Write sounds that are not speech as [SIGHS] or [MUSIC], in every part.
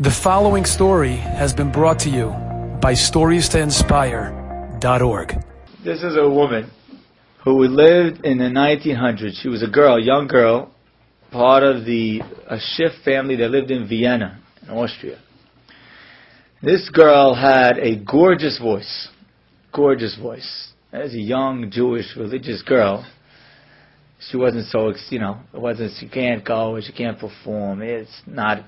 The following story has been brought to you by StoriesToInspire.org. This is a woman who lived in the 1900s. She was a girl, a young girl, part of the a Schiff family that lived in Vienna, in Austria. This girl had a gorgeous voice, gorgeous voice. As a young Jewish religious girl, she wasn't so, you know, it wasn't, she can't go, she can't perform. It's not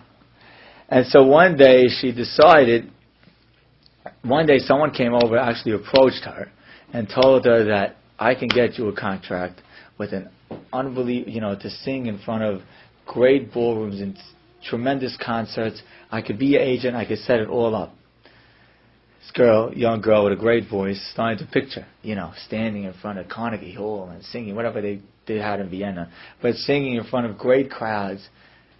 and so one day she decided, one day someone came over, actually approached her, and told her that I can get you a contract with an unbelievable, you know, to sing in front of great ballrooms and tremendous concerts. I could be your agent. I could set it all up. This girl, young girl with a great voice, started to picture, you know, standing in front of Carnegie Hall and singing whatever they, they had in Vienna, but singing in front of great crowds,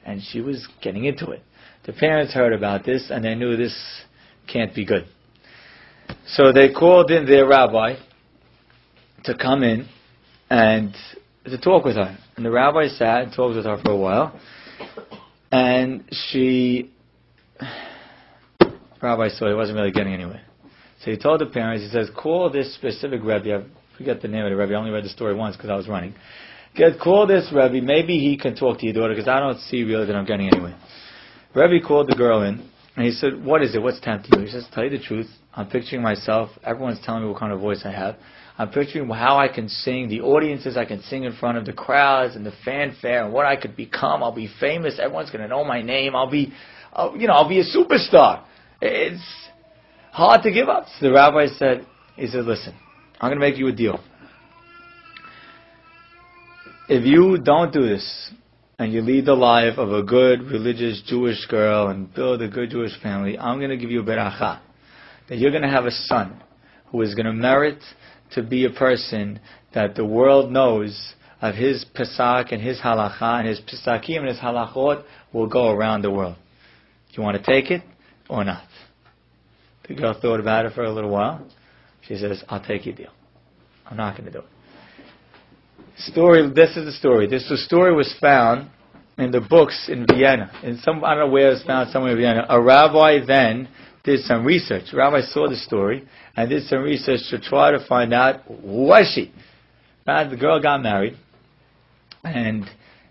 and she was getting into it. The parents heard about this and they knew this can't be good. So they called in their rabbi to come in and to talk with her. And the rabbi sat and talked with her for a while. And she, [SIGHS] rabbi saw he wasn't really getting anywhere. So he told the parents, he says, call this specific rabbi, I forget the name of the rabbi, I only read the story once because I was running. Get, call this Rebbe, maybe he can talk to your daughter because I don't see really that I'm getting anywhere. Rebbe called the girl in, and he said, "What is it? What's tempting you?" He says, "Tell you the truth. I'm picturing myself. Everyone's telling me what kind of voice I have. I'm picturing how I can sing, the audiences I can sing in front of, the crowds and the fanfare, and what I could become. I'll be famous. Everyone's going to know my name. I'll be, I'll, you know, I'll be a superstar. It's hard to give up." So the rabbi said, "He said, listen, I'm going to make you a deal. If you don't do this, and you lead the life of a good religious Jewish girl and build a good Jewish family, I'm going to give you a beracha. That you're going to have a son who is going to merit to be a person that the world knows of his psak and his halacha and his Pesakim and his halachot will go around the world. Do you want to take it or not? The girl thought about it for a little while. She says, I'll take your deal. I'm not going to do it story. This is the story. This the story was found in the books in Vienna. In some I don't know where it was found somewhere in Vienna. A rabbi then did some research. Rabbi saw the story and did some research to try to find out who was she. And the girl got married, and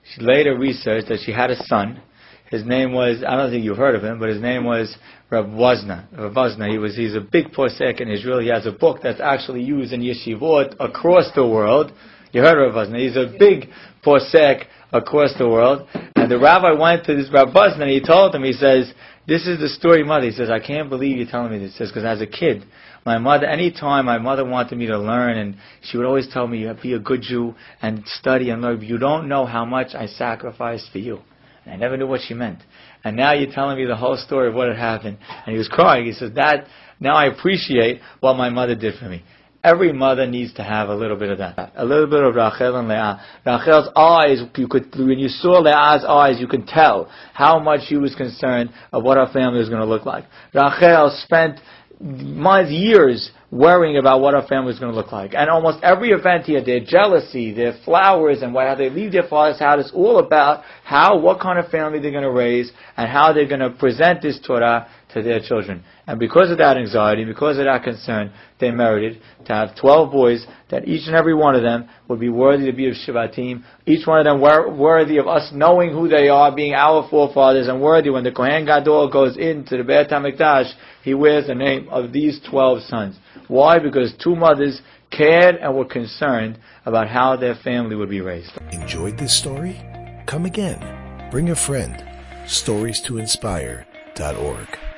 she later researched that she had a son. His name was I don't think you've heard of him, but his name was Rav Wosner. Rav Wosner. He was he's a big posek in Israel. He has a book that's actually used in yeshivot across the world you heard of Wosner. He's a big posek across the world. And the rabbi went to this Rabbi Wosner and he told him, he says, this is the story, mother. He says, I can't believe you're telling me this. He says, because as a kid, my mother, any time my mother wanted me to learn, and she would always tell me, be a good Jew and study and learn. You don't know how much I sacrificed for you. And I never knew what she meant. And now you're telling me the whole story of what had happened. And he was crying. He says, Dad, now I appreciate what my mother did for me. Every mother needs to have a little bit of that. A little bit of Rachel and Leah. Rachel's eyes, you could, when you saw Leah's eyes, you could tell how much she was concerned of what her family was going to look like. Rachel spent months, years worrying about what our family is going to look like. And almost every event here, their jealousy, their flowers, and how they leave their father's house is all about how, what kind of family they're going to raise, and how they're going to present this Torah to their children. And because of that anxiety, because of that concern, they merited to have 12 boys that each and every one of them would be worthy to be of Shivatim, each one of them wor- worthy of us knowing who they are, being our forefathers, and worthy when the Kohen Gadol goes into the Beit HaMikdash, he wears the name of these 12 sons. Why? Because two mothers cared and were concerned about how their family would be raised. Enjoyed this story? Come again. Bring a friend. Stories to inspire.org.